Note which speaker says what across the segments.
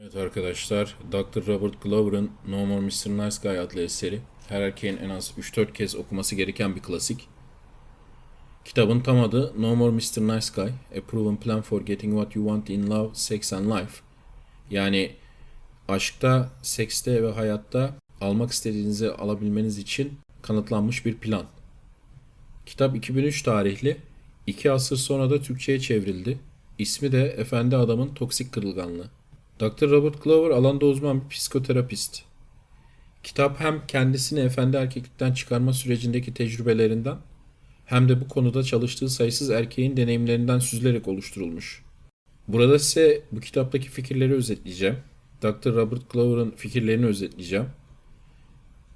Speaker 1: Evet arkadaşlar, Dr. Robert Glover'ın No More Mr. Nice Guy adlı eseri her erkeğin en az 3-4 kez okuması gereken bir klasik. Kitabın tam adı No More Mr. Nice Guy, A Proven Plan for Getting What You Want in Love, Sex and Life. Yani aşkta, sekste ve hayatta almak istediğinizi alabilmeniz için kanıtlanmış bir plan. Kitap 2003 tarihli, 2 asır sonra da Türkçe'ye çevrildi. İsmi de Efendi Adamın Toksik Kırılganlığı. Dr. Robert Glover alanda uzman bir psikoterapist. Kitap hem kendisini efendi erkeklikten çıkarma sürecindeki tecrübelerinden hem de bu konuda çalıştığı sayısız erkeğin deneyimlerinden süzülerek oluşturulmuş. Burada size bu kitaptaki fikirleri özetleyeceğim. Dr. Robert Glover'ın fikirlerini özetleyeceğim.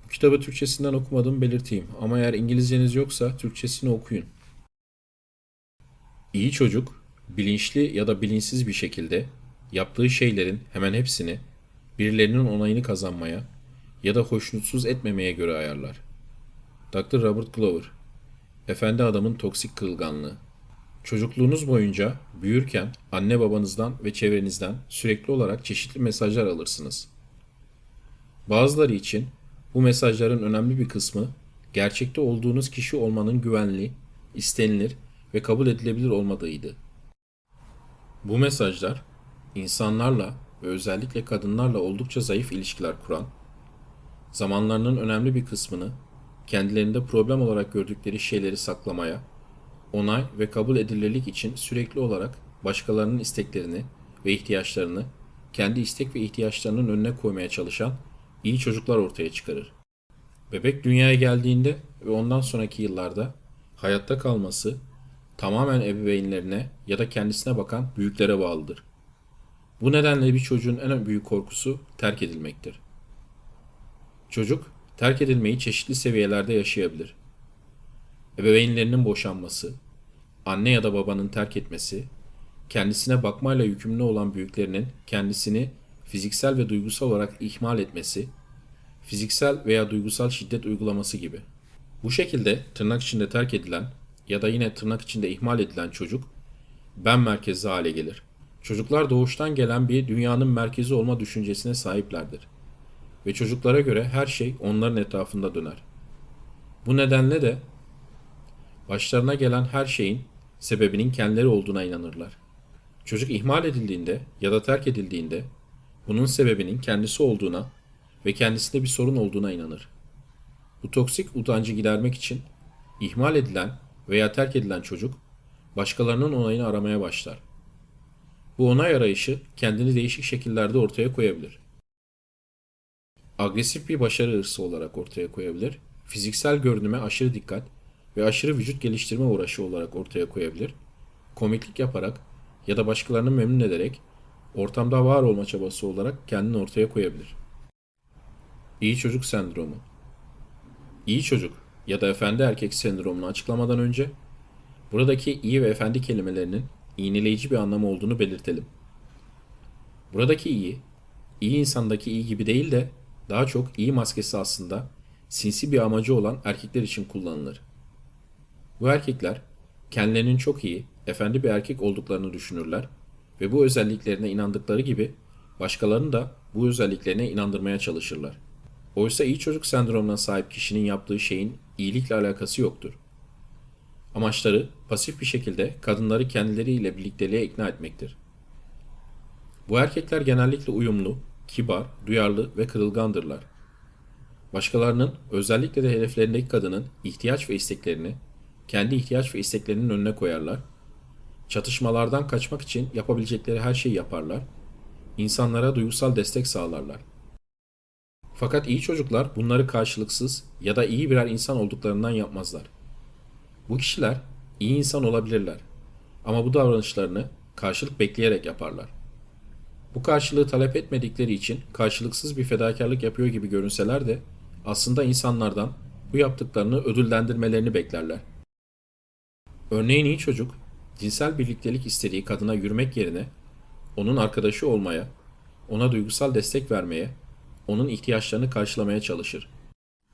Speaker 1: Bu kitabı Türkçesinden okumadığımı belirteyim ama eğer İngilizceniz yoksa Türkçesini okuyun. İyi çocuk, bilinçli ya da bilinçsiz bir şekilde yaptığı şeylerin hemen hepsini birilerinin onayını kazanmaya ya da hoşnutsuz etmemeye göre ayarlar. Dr. Robert Glover Efendi adamın toksik kırılganlığı Çocukluğunuz boyunca büyürken anne babanızdan ve çevrenizden sürekli olarak çeşitli mesajlar alırsınız. Bazıları için bu mesajların önemli bir kısmı gerçekte olduğunuz kişi olmanın güvenli, istenilir ve kabul edilebilir olmadığıydı. Bu mesajlar insanlarla ve özellikle kadınlarla oldukça zayıf ilişkiler kuran, zamanlarının önemli bir kısmını kendilerinde problem olarak gördükleri şeyleri saklamaya, onay ve kabul edilirlik için sürekli olarak başkalarının isteklerini ve ihtiyaçlarını kendi istek ve ihtiyaçlarının önüne koymaya çalışan iyi çocuklar ortaya çıkarır. Bebek dünyaya geldiğinde ve ondan sonraki yıllarda hayatta kalması tamamen ebeveynlerine ya da kendisine bakan büyüklere bağlıdır. Bu nedenle bir çocuğun en büyük korkusu terk edilmektir. Çocuk terk edilmeyi çeşitli seviyelerde yaşayabilir. Ebeveynlerinin boşanması, anne ya da babanın terk etmesi, kendisine bakmayla yükümlü olan büyüklerinin kendisini fiziksel ve duygusal olarak ihmal etmesi, fiziksel veya duygusal şiddet uygulaması gibi. Bu şekilde tırnak içinde terk edilen ya da yine tırnak içinde ihmal edilen çocuk ben merkezli hale gelir. Çocuklar doğuştan gelen bir dünyanın merkezi olma düşüncesine sahiplerdir. Ve çocuklara göre her şey onların etrafında döner. Bu nedenle de başlarına gelen her şeyin sebebinin kendileri olduğuna inanırlar. Çocuk ihmal edildiğinde ya da terk edildiğinde bunun sebebinin kendisi olduğuna ve kendisinde bir sorun olduğuna inanır. Bu toksik utancı gidermek için ihmal edilen veya terk edilen çocuk başkalarının onayını aramaya başlar. Bu onay arayışı kendini değişik şekillerde ortaya koyabilir. Agresif bir başarı hırsı olarak ortaya koyabilir, fiziksel görünüme aşırı dikkat ve aşırı vücut geliştirme uğraşı olarak ortaya koyabilir, komiklik yaparak ya da başkalarını memnun ederek ortamda var olma çabası olarak kendini ortaya koyabilir. İyi çocuk sendromu İyi çocuk ya da efendi erkek sendromunu açıklamadan önce buradaki iyi ve efendi kelimelerinin iğneleyici bir anlamı olduğunu belirtelim. Buradaki iyi, iyi insandaki iyi gibi değil de daha çok iyi maskesi aslında sinsi bir amacı olan erkekler için kullanılır. Bu erkekler kendilerinin çok iyi, efendi bir erkek olduklarını düşünürler ve bu özelliklerine inandıkları gibi başkalarını da bu özelliklerine inandırmaya çalışırlar. Oysa iyi çocuk sendromuna sahip kişinin yaptığı şeyin iyilikle alakası yoktur. Amaçları pasif bir şekilde kadınları kendileriyle birlikteliğe ikna etmektir. Bu erkekler genellikle uyumlu, kibar, duyarlı ve kırılgandırlar. Başkalarının, özellikle de hedeflerindeki kadının ihtiyaç ve isteklerini kendi ihtiyaç ve isteklerinin önüne koyarlar. Çatışmalardan kaçmak için yapabilecekleri her şeyi yaparlar. İnsanlara duygusal destek sağlarlar. Fakat iyi çocuklar bunları karşılıksız ya da iyi birer insan olduklarından yapmazlar. Bu kişiler iyi insan olabilirler ama bu davranışlarını karşılık bekleyerek yaparlar. Bu karşılığı talep etmedikleri için karşılıksız bir fedakarlık yapıyor gibi görünseler de aslında insanlardan bu yaptıklarını ödüllendirmelerini beklerler. Örneğin iyi çocuk, cinsel birliktelik istediği kadına yürümek yerine onun arkadaşı olmaya, ona duygusal destek vermeye, onun ihtiyaçlarını karşılamaya çalışır.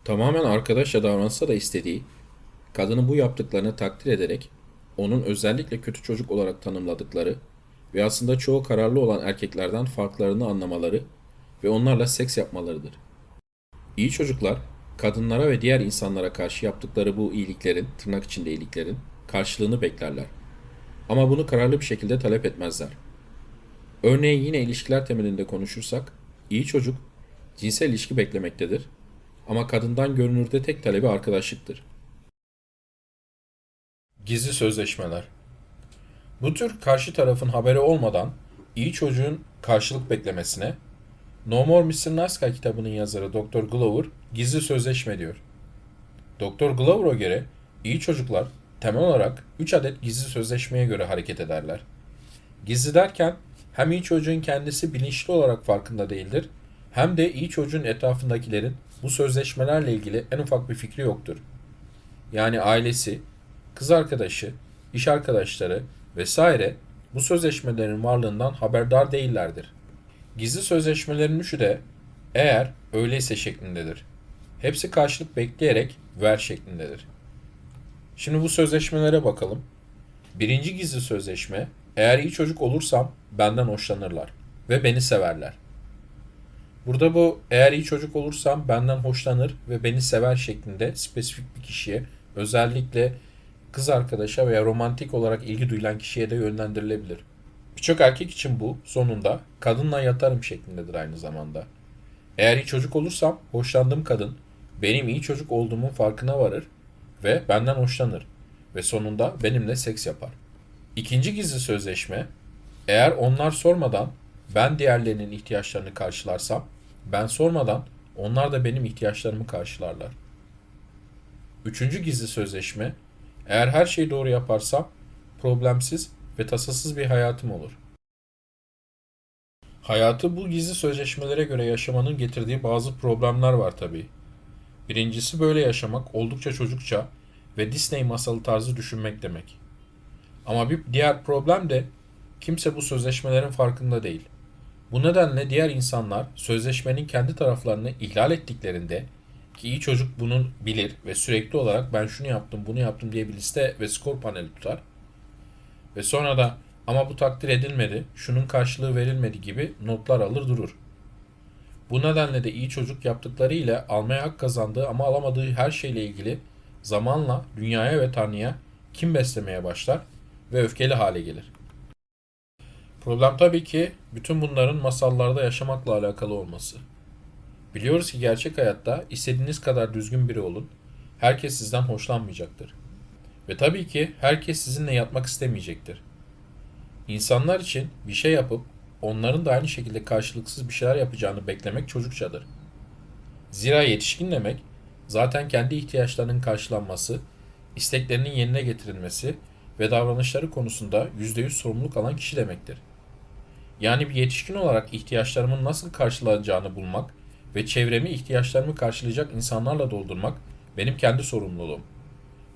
Speaker 1: Tamamen arkadaşça davransa da istediği, kadının bu yaptıklarını takdir ederek onun özellikle kötü çocuk olarak tanımladıkları ve aslında çoğu kararlı olan erkeklerden farklarını anlamaları ve onlarla seks yapmalarıdır. İyi çocuklar, kadınlara ve diğer insanlara karşı yaptıkları bu iyiliklerin, tırnak içinde iyiliklerin karşılığını beklerler. Ama bunu kararlı bir şekilde talep etmezler. Örneğin yine ilişkiler temelinde konuşursak, iyi çocuk cinsel ilişki beklemektedir ama kadından görünürde tek talebi arkadaşlıktır. Gizli sözleşmeler Bu tür karşı tarafın haberi olmadan iyi çocuğun karşılık beklemesine No More Mr. Guy kitabının yazarı Dr. Glover gizli sözleşme diyor. Dr. Glover'a göre iyi çocuklar temel olarak 3 adet gizli sözleşmeye göre hareket ederler. Gizli derken hem iyi çocuğun kendisi bilinçli olarak farkında değildir hem de iyi çocuğun etrafındakilerin bu sözleşmelerle ilgili en ufak bir fikri yoktur. Yani ailesi, kız arkadaşı, iş arkadaşları vesaire bu sözleşmelerin varlığından haberdar değillerdir. Gizli sözleşmelerin üçü de eğer öyleyse şeklindedir. Hepsi karşılık bekleyerek ver şeklindedir. Şimdi bu sözleşmelere bakalım. Birinci gizli sözleşme, eğer iyi çocuk olursam benden hoşlanırlar ve beni severler. Burada bu eğer iyi çocuk olursam benden hoşlanır ve beni sever şeklinde spesifik bir kişiye özellikle kız arkadaşa veya romantik olarak ilgi duyulan kişiye de yönlendirilebilir. Birçok erkek için bu sonunda kadınla yatarım şeklindedir aynı zamanda. Eğer iyi çocuk olursam hoşlandığım kadın benim iyi çocuk olduğumun farkına varır ve benden hoşlanır ve sonunda benimle seks yapar. İkinci gizli sözleşme eğer onlar sormadan ben diğerlerinin ihtiyaçlarını karşılarsam ben sormadan onlar da benim ihtiyaçlarımı karşılarlar. Üçüncü gizli sözleşme eğer her şeyi doğru yaparsam problemsiz ve tasasız bir hayatım olur. Hayatı bu gizli sözleşmelere göre yaşamanın getirdiği bazı problemler var tabii. Birincisi böyle yaşamak oldukça çocukça ve Disney masalı tarzı düşünmek demek. Ama bir diğer problem de kimse bu sözleşmelerin farkında değil. Bu nedenle diğer insanlar sözleşmenin kendi taraflarını ihlal ettiklerinde ki iyi çocuk bunun bilir ve sürekli olarak ben şunu yaptım bunu yaptım diye bir liste ve skor paneli tutar. Ve sonra da ama bu takdir edilmedi, şunun karşılığı verilmedi gibi notlar alır durur. Bu nedenle de iyi çocuk yaptıkları ile almaya hak kazandığı ama alamadığı her şeyle ilgili zamanla dünyaya ve Tanrı'ya kim beslemeye başlar ve öfkeli hale gelir. Problem tabii ki bütün bunların masallarda yaşamakla alakalı olması. Biliyoruz ki gerçek hayatta istediğiniz kadar düzgün biri olun, herkes sizden hoşlanmayacaktır. Ve tabii ki herkes sizinle yatmak istemeyecektir. İnsanlar için bir şey yapıp onların da aynı şekilde karşılıksız bir şeyler yapacağını beklemek çocukçadır. Zira yetişkin demek zaten kendi ihtiyaçlarının karşılanması, isteklerinin yerine getirilmesi ve davranışları konusunda %100 sorumluluk alan kişi demektir. Yani bir yetişkin olarak ihtiyaçlarımın nasıl karşılanacağını bulmak ve çevremi ihtiyaçlarımı karşılayacak insanlarla doldurmak benim kendi sorumluluğum.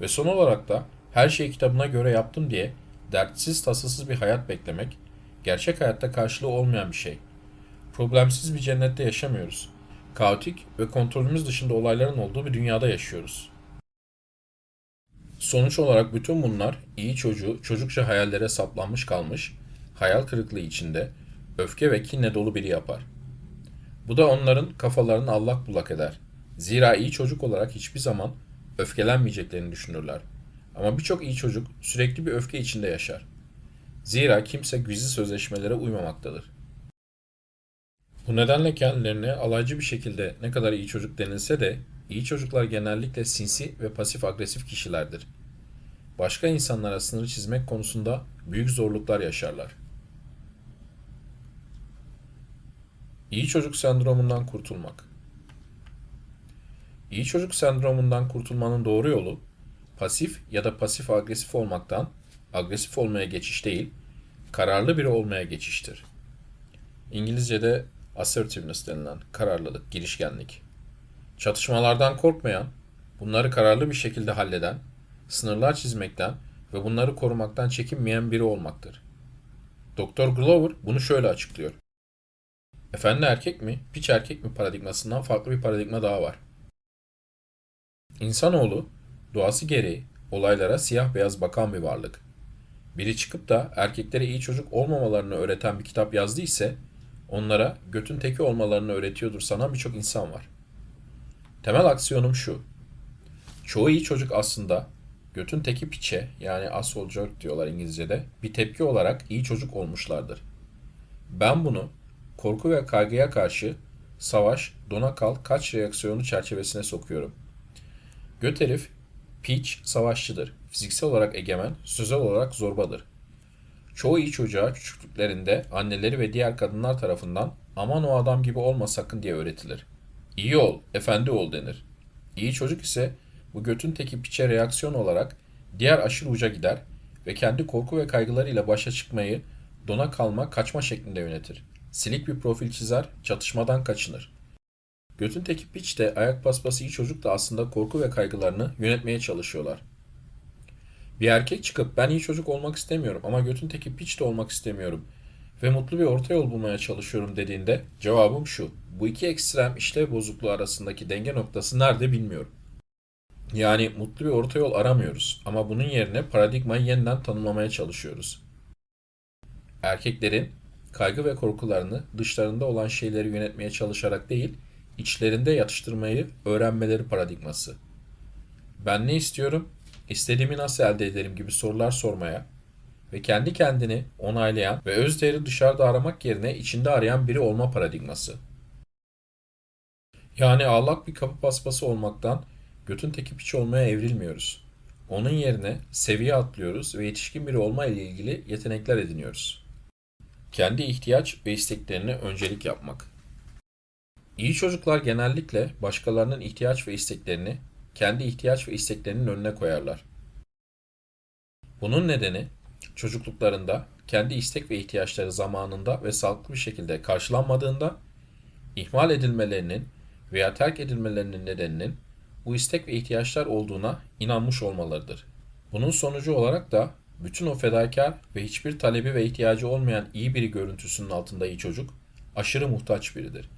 Speaker 1: Ve son olarak da her şeyi kitabına göre yaptım diye dertsiz tasasız bir hayat beklemek gerçek hayatta karşılığı olmayan bir şey. Problemsiz bir cennette yaşamıyoruz. Kaotik ve kontrolümüz dışında olayların olduğu bir dünyada yaşıyoruz. Sonuç olarak bütün bunlar iyi çocuğu çocukça hayallere saplanmış kalmış, hayal kırıklığı içinde, öfke ve kinle dolu biri yapar. Bu da onların kafalarını allak bullak eder. Zira iyi çocuk olarak hiçbir zaman öfkelenmeyeceklerini düşünürler. Ama birçok iyi çocuk sürekli bir öfke içinde yaşar. Zira kimse gizli sözleşmelere uymamaktadır. Bu nedenle kendilerine alaycı bir şekilde ne kadar iyi çocuk denilse de iyi çocuklar genellikle sinsi ve pasif agresif kişilerdir. Başka insanlara sınırı çizmek konusunda büyük zorluklar yaşarlar. İyi çocuk sendromundan kurtulmak. İyi çocuk sendromundan kurtulmanın doğru yolu pasif ya da pasif agresif olmaktan agresif olmaya geçiş değil, kararlı biri olmaya geçiştir. İngilizce'de assertiveness denilen kararlılık, girişkenlik. Çatışmalardan korkmayan, bunları kararlı bir şekilde halleden, sınırlar çizmekten ve bunları korumaktan çekinmeyen biri olmaktır. Doktor Glover bunu şöyle açıklıyor. Efendi erkek mi, piç erkek mi paradigmasından farklı bir paradigma daha var. İnsanoğlu doğası gereği olaylara siyah beyaz bakan bir varlık. Biri çıkıp da erkeklere iyi çocuk olmamalarını öğreten bir kitap yazdı ise onlara götün teki olmalarını öğretiyordur sanan birçok insan var. Temel aksiyonum şu. Çoğu iyi çocuk aslında götün teki piçe yani asshole jerk diyorlar İngilizce'de bir tepki olarak iyi çocuk olmuşlardır. Ben bunu korku ve kaygıya karşı savaş, dona kal, kaç reaksiyonu çerçevesine sokuyorum. Göt herif, piç, savaşçıdır. Fiziksel olarak egemen, sözel olarak zorbadır. Çoğu iyi çocuğa küçüklüklerinde anneleri ve diğer kadınlar tarafından aman o adam gibi olma sakın diye öğretilir. İyi ol, efendi ol denir. İyi çocuk ise bu götün teki piçe reaksiyon olarak diğer aşırı uca gider ve kendi korku ve kaygılarıyla başa çıkmayı dona kalma, kaçma şeklinde yönetir. Silik bir profil çizer, çatışmadan kaçınır. Götün teki piç de ayak paspası iyi çocuk da aslında korku ve kaygılarını yönetmeye çalışıyorlar. Bir erkek çıkıp ben iyi çocuk olmak istemiyorum ama götün teki piç de olmak istemiyorum ve mutlu bir orta yol bulmaya çalışıyorum dediğinde cevabım şu. Bu iki ekstrem işlev bozukluğu arasındaki denge noktası nerede bilmiyorum. Yani mutlu bir orta yol aramıyoruz ama bunun yerine paradigmayı yeniden tanımlamaya çalışıyoruz. Erkeklerin kaygı ve korkularını dışlarında olan şeyleri yönetmeye çalışarak değil, içlerinde yatıştırmayı öğrenmeleri paradigması. Ben ne istiyorum? İstediğimi nasıl elde ederim gibi sorular sormaya ve kendi kendini onaylayan ve öz değeri dışarıda aramak yerine içinde arayan biri olma paradigması. Yani ağlak bir kapı paspası olmaktan götün teki piç olmaya evrilmiyoruz. Onun yerine seviye atlıyoruz ve yetişkin biri olma ile ilgili yetenekler ediniyoruz. Kendi ihtiyaç ve isteklerine öncelik yapmak. İyi çocuklar genellikle başkalarının ihtiyaç ve isteklerini kendi ihtiyaç ve isteklerinin önüne koyarlar. Bunun nedeni çocukluklarında kendi istek ve ihtiyaçları zamanında ve sağlıklı bir şekilde karşılanmadığında ihmal edilmelerinin veya terk edilmelerinin nedeninin bu istek ve ihtiyaçlar olduğuna inanmış olmalarıdır. Bunun sonucu olarak da bütün o fedakar ve hiçbir talebi ve ihtiyacı olmayan iyi biri görüntüsünün altında iyi çocuk aşırı muhtaç biridir.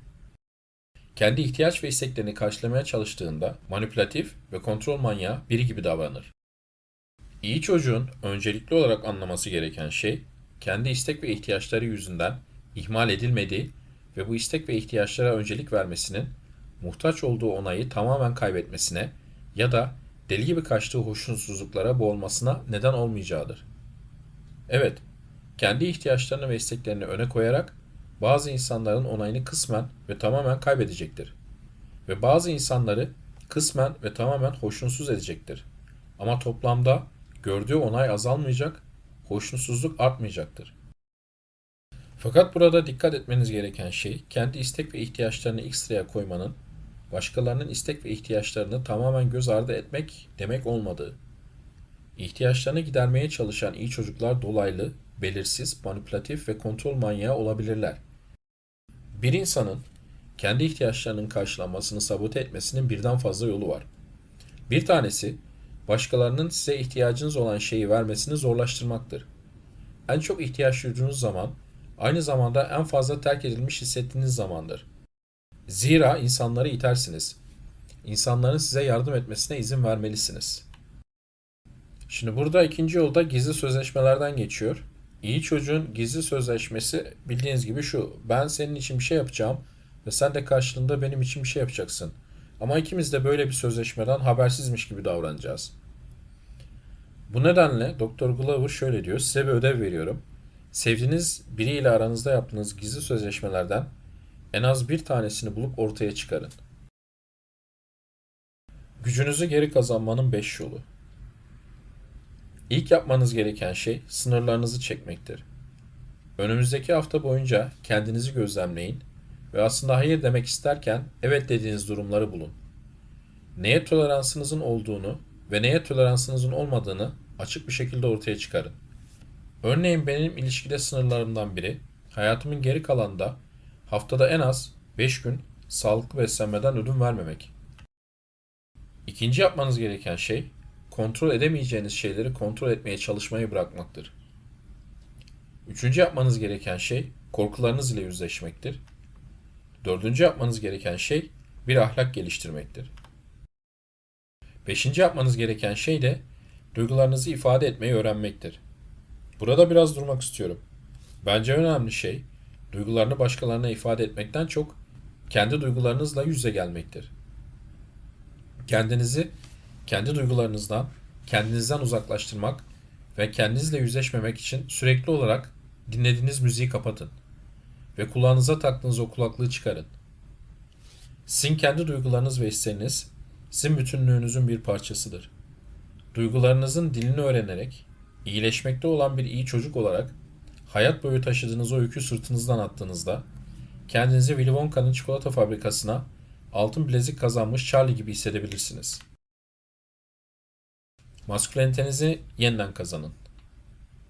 Speaker 1: Kendi ihtiyaç ve isteklerini karşılamaya çalıştığında manipülatif ve kontrol manyağı biri gibi davranır. İyi çocuğun öncelikli olarak anlaması gereken şey, kendi istek ve ihtiyaçları yüzünden ihmal edilmediği ve bu istek ve ihtiyaçlara öncelik vermesinin muhtaç olduğu onayı tamamen kaybetmesine ya da deli gibi kaçtığı hoşnutsuzluklara boğulmasına neden olmayacağıdır. Evet, kendi ihtiyaçlarını ve isteklerini öne koyarak bazı insanların onayını kısmen ve tamamen kaybedecektir. Ve bazı insanları kısmen ve tamamen hoşnutsuz edecektir. Ama toplamda gördüğü onay azalmayacak, hoşnutsuzluk artmayacaktır. Fakat burada dikkat etmeniz gereken şey kendi istek ve ihtiyaçlarını ilk sıraya koymanın başkalarının istek ve ihtiyaçlarını tamamen göz ardı etmek demek olmadığı. İhtiyaçlarını gidermeye çalışan iyi çocuklar dolaylı, belirsiz, manipülatif ve kontrol manyağı olabilirler. Bir insanın kendi ihtiyaçlarının karşılanmasını sabote etmesinin birden fazla yolu var. Bir tanesi, başkalarının size ihtiyacınız olan şeyi vermesini zorlaştırmaktır. En çok ihtiyaç duyduğunuz zaman, aynı zamanda en fazla terk edilmiş hissettiğiniz zamandır. Zira insanları itersiniz. İnsanların size yardım etmesine izin vermelisiniz. Şimdi burada ikinci yolda gizli sözleşmelerden geçiyor. İyi çocuğun gizli sözleşmesi bildiğiniz gibi şu. Ben senin için bir şey yapacağım ve sen de karşılığında benim için bir şey yapacaksın. Ama ikimiz de böyle bir sözleşmeden habersizmiş gibi davranacağız. Bu nedenle Dr. Glover şöyle diyor. Size bir ödev veriyorum. Sevdiğiniz biriyle aranızda yaptığınız gizli sözleşmelerden en az bir tanesini bulup ortaya çıkarın. Gücünüzü geri kazanmanın 5 yolu. İlk yapmanız gereken şey sınırlarınızı çekmektir. Önümüzdeki hafta boyunca kendinizi gözlemleyin ve aslında hayır demek isterken evet dediğiniz durumları bulun. Neye toleransınızın olduğunu ve neye toleransınızın olmadığını açık bir şekilde ortaya çıkarın. Örneğin benim ilişkide sınırlarımdan biri hayatımın geri kalanında haftada en az 5 gün sağlıklı beslenmeden ödün vermemek. İkinci yapmanız gereken şey kontrol edemeyeceğiniz şeyleri kontrol etmeye çalışmayı bırakmaktır. Üçüncü yapmanız gereken şey korkularınız ile yüzleşmektir. Dördüncü yapmanız gereken şey bir ahlak geliştirmektir. Beşinci yapmanız gereken şey de duygularınızı ifade etmeyi öğrenmektir. Burada biraz durmak istiyorum. Bence en önemli şey duygularını başkalarına ifade etmekten çok kendi duygularınızla yüze gelmektir. Kendinizi kendi duygularınızdan, kendinizden uzaklaştırmak ve kendinizle yüzleşmemek için sürekli olarak dinlediğiniz müziği kapatın ve kulağınıza taktığınız o kulaklığı çıkarın. Sizin kendi duygularınız ve hisleriniz sizin bütünlüğünüzün bir parçasıdır. Duygularınızın dilini öğrenerek iyileşmekte olan bir iyi çocuk olarak hayat boyu taşıdığınız o yükü sırtınızdan attığınızda kendinizi Willy Wonka'nın çikolata fabrikasına altın bilezik kazanmış Charlie gibi hissedebilirsiniz. Maskülenitenizi yeniden kazanın.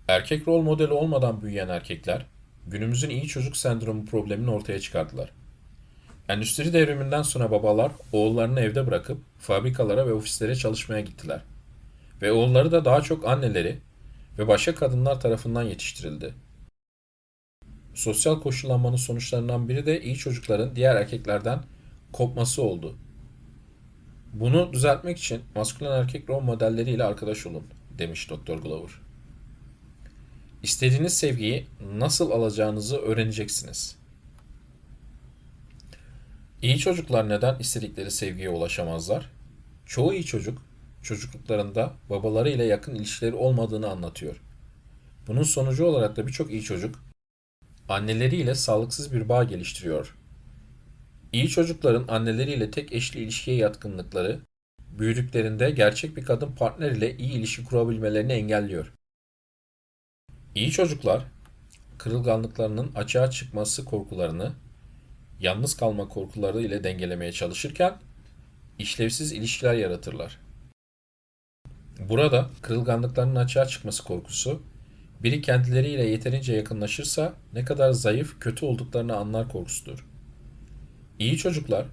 Speaker 1: Erkek rol modeli olmadan büyüyen erkekler günümüzün iyi çocuk sendromu problemini ortaya çıkardılar. Endüstri devriminden sonra babalar oğullarını evde bırakıp fabrikalara ve ofislere çalışmaya gittiler. Ve oğulları da daha çok anneleri ve başka kadınlar tarafından yetiştirildi. Sosyal koşullanmanın sonuçlarından biri de iyi çocukların diğer erkeklerden kopması oldu. Bunu düzeltmek için maskülen erkek rol modelleriyle arkadaş olun, demiş Dr. Glover. İstediğiniz sevgiyi nasıl alacağınızı öğreneceksiniz. İyi çocuklar neden istedikleri sevgiye ulaşamazlar? Çoğu iyi çocuk çocukluklarında babalarıyla yakın ilişkileri olmadığını anlatıyor. Bunun sonucu olarak da birçok iyi çocuk anneleriyle sağlıksız bir bağ geliştiriyor. İyi çocukların anneleriyle tek eşli ilişkiye yatkınlıkları, büyüdüklerinde gerçek bir kadın partner ile iyi ilişki kurabilmelerini engelliyor. İyi çocuklar, kırılganlıklarının açığa çıkması korkularını, yalnız kalma korkuları ile dengelemeye çalışırken, işlevsiz ilişkiler yaratırlar. Burada kırılganlıklarının açığa çıkması korkusu, biri kendileriyle yeterince yakınlaşırsa ne kadar zayıf, kötü olduklarını anlar korkusudur. İyi çocuklar,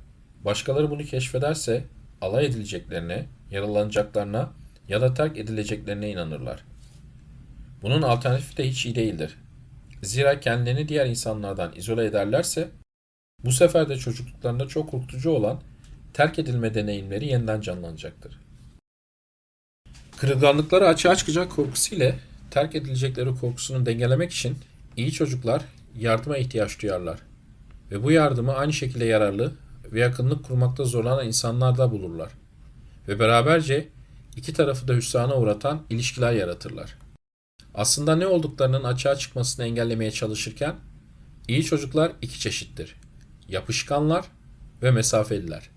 Speaker 1: başkaları bunu keşfederse alay edileceklerine, yaralanacaklarına ya da terk edileceklerine inanırlar. Bunun alternatifi de hiç iyi değildir. Zira kendilerini diğer insanlardan izole ederlerse, bu sefer de çocukluklarında çok korkutucu olan terk edilme deneyimleri yeniden canlanacaktır. Kırılganlıkları açığa çıkacak korkusu ile terk edilecekleri korkusunu dengelemek için iyi çocuklar yardıma ihtiyaç duyarlar. Ve bu yardımı aynı şekilde yararlı ve yakınlık kurmakta zorlanan insanlarda bulurlar. Ve beraberce iki tarafı da hüsrana uğratan ilişkiler yaratırlar. Aslında ne olduklarının açığa çıkmasını engellemeye çalışırken iyi çocuklar iki çeşittir. Yapışkanlar ve mesafeliler.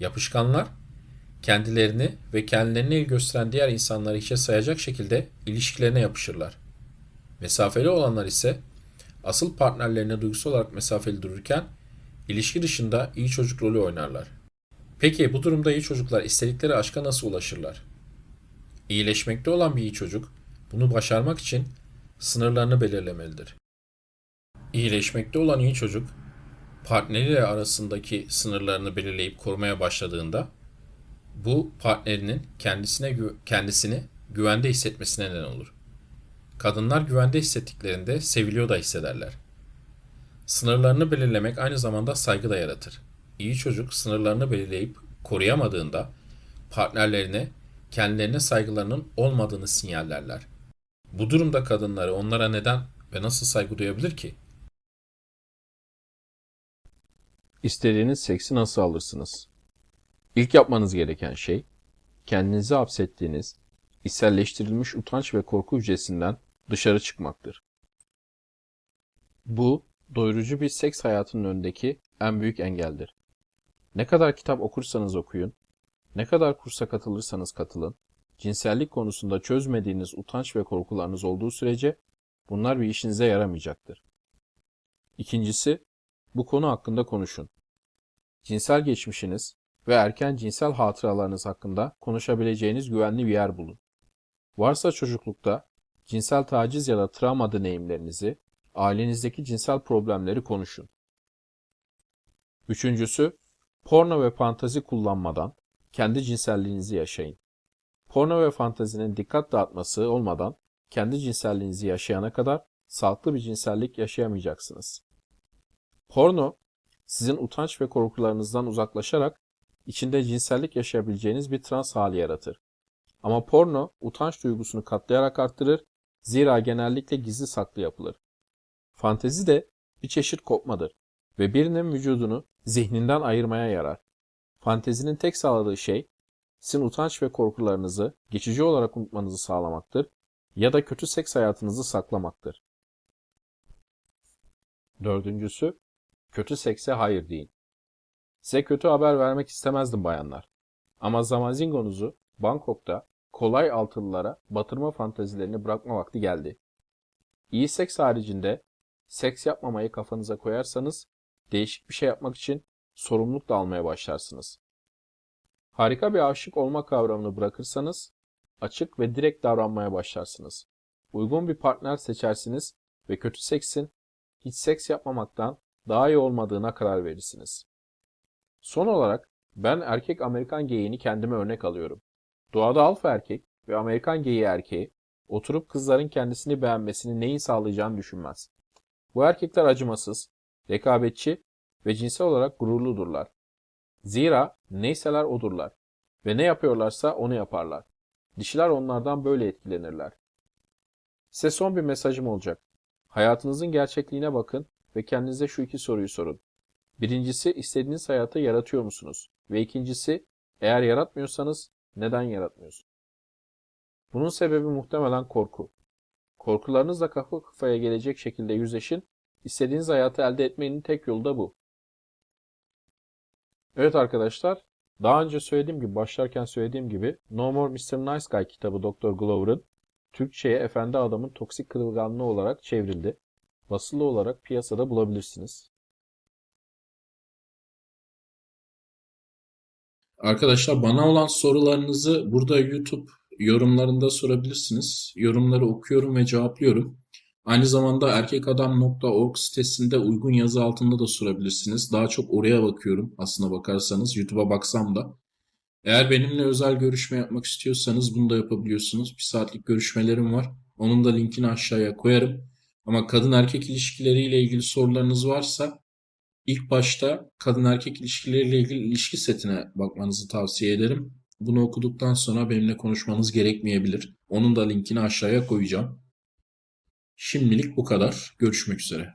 Speaker 1: Yapışkanlar kendilerini ve kendilerine il gösteren diğer insanları hiçe sayacak şekilde ilişkilerine yapışırlar. Mesafeli olanlar ise asıl partnerlerine duygusal olarak mesafeli dururken ilişki dışında iyi çocuk rolü oynarlar. Peki bu durumda iyi çocuklar istedikleri aşka nasıl ulaşırlar? İyileşmekte olan bir iyi çocuk bunu başarmak için sınırlarını belirlemelidir. İyileşmekte olan iyi çocuk partneriyle arasındaki sınırlarını belirleyip korumaya başladığında bu partnerinin kendisine kendisini güvende hissetmesine neden olur. Kadınlar güvende hissettiklerinde seviliyor da hissederler. Sınırlarını belirlemek aynı zamanda saygı da yaratır. İyi çocuk sınırlarını belirleyip koruyamadığında partnerlerine kendilerine saygılarının olmadığını sinyallerler. Bu durumda kadınları onlara neden ve nasıl saygı duyabilir ki?
Speaker 2: İstediğiniz seksi nasıl alırsınız? İlk yapmanız gereken şey, kendinizi hapsettiğiniz, içselleştirilmiş utanç ve korku hücresinden dışarı çıkmaktır. Bu, doyurucu bir seks hayatının önündeki en büyük engeldir. Ne kadar kitap okursanız okuyun, ne kadar kursa katılırsanız katılın, cinsellik konusunda çözmediğiniz utanç ve korkularınız olduğu sürece bunlar bir işinize yaramayacaktır. İkincisi, bu konu hakkında konuşun. Cinsel geçmişiniz ve erken cinsel hatıralarınız hakkında konuşabileceğiniz güvenli bir yer bulun. Varsa çocuklukta cinsel taciz ya da travma deneyimlerinizi, ailenizdeki cinsel problemleri konuşun. Üçüncüsü, porno ve fantazi kullanmadan kendi cinselliğinizi yaşayın. Porno ve fantazinin dikkat dağıtması olmadan kendi cinselliğinizi yaşayana kadar sağlıklı bir cinsellik yaşayamayacaksınız. Porno, sizin utanç ve korkularınızdan uzaklaşarak içinde cinsellik yaşayabileceğiniz bir trans hali yaratır. Ama porno utanç duygusunu katlayarak arttırır, Zira genellikle gizli saklı yapılır. Fantezi de bir çeşit kopmadır ve birinin vücudunu zihninden ayırmaya yarar. Fantezinin tek sağladığı şey sizin utanç ve korkularınızı geçici olarak unutmanızı sağlamaktır ya da kötü seks hayatınızı saklamaktır. Dördüncüsü, kötü sekse hayır deyin. Size kötü haber vermek istemezdim bayanlar. Ama Zamazingo'nuzu Bangkok'ta kolay altılılara batırma fantazilerini bırakma vakti geldi. İyi seks haricinde seks yapmamayı kafanıza koyarsanız değişik bir şey yapmak için sorumluluk da almaya başlarsınız. Harika bir aşık olma kavramını bırakırsanız açık ve direkt davranmaya başlarsınız. Uygun bir partner seçersiniz ve kötü seksin hiç seks yapmamaktan daha iyi olmadığına karar verirsiniz. Son olarak ben erkek Amerikan geyiğini kendime örnek alıyorum. Doğada alfa erkek ve Amerikan geyiği erkeği oturup kızların kendisini beğenmesini neyi sağlayacağını düşünmez. Bu erkekler acımasız, rekabetçi ve cinsel olarak gururludurlar. Zira neyseler odurlar ve ne yapıyorlarsa onu yaparlar. Dişiler onlardan böyle etkilenirler. Size son bir mesajım olacak. Hayatınızın gerçekliğine bakın ve kendinize şu iki soruyu sorun. Birincisi istediğiniz hayatı yaratıyor musunuz? Ve ikincisi eğer yaratmıyorsanız neden yaratmıyorsunuz? Bunun sebebi muhtemelen korku. Korkularınızla kafa kafaya gelecek şekilde yüzleşin. İstediğiniz hayatı elde etmenin tek yolu da bu. Evet arkadaşlar, daha önce söylediğim gibi, başlarken söylediğim gibi No More Mr. Nice Guy kitabı Dr. Glover'ın Türkçe'ye Efendi Adamın Toksik Kırılganlığı olarak çevrildi. Basılı olarak piyasada bulabilirsiniz.
Speaker 1: Arkadaşlar bana olan sorularınızı burada YouTube yorumlarında sorabilirsiniz. Yorumları okuyorum ve cevaplıyorum. Aynı zamanda erkekadam.org sitesinde uygun yazı altında da sorabilirsiniz. Daha çok oraya bakıyorum aslına bakarsanız. YouTube'a baksam da. Eğer benimle özel görüşme yapmak istiyorsanız bunu da yapabiliyorsunuz. Bir saatlik görüşmelerim var. Onun da linkini aşağıya koyarım. Ama kadın erkek ilişkileriyle ilgili sorularınız varsa ilk başta kadın erkek ilişkileriyle ilgili ilişki setine bakmanızı tavsiye ederim. Bunu okuduktan sonra benimle konuşmanız gerekmeyebilir. Onun da linkini aşağıya koyacağım. Şimdilik bu kadar. Görüşmek üzere.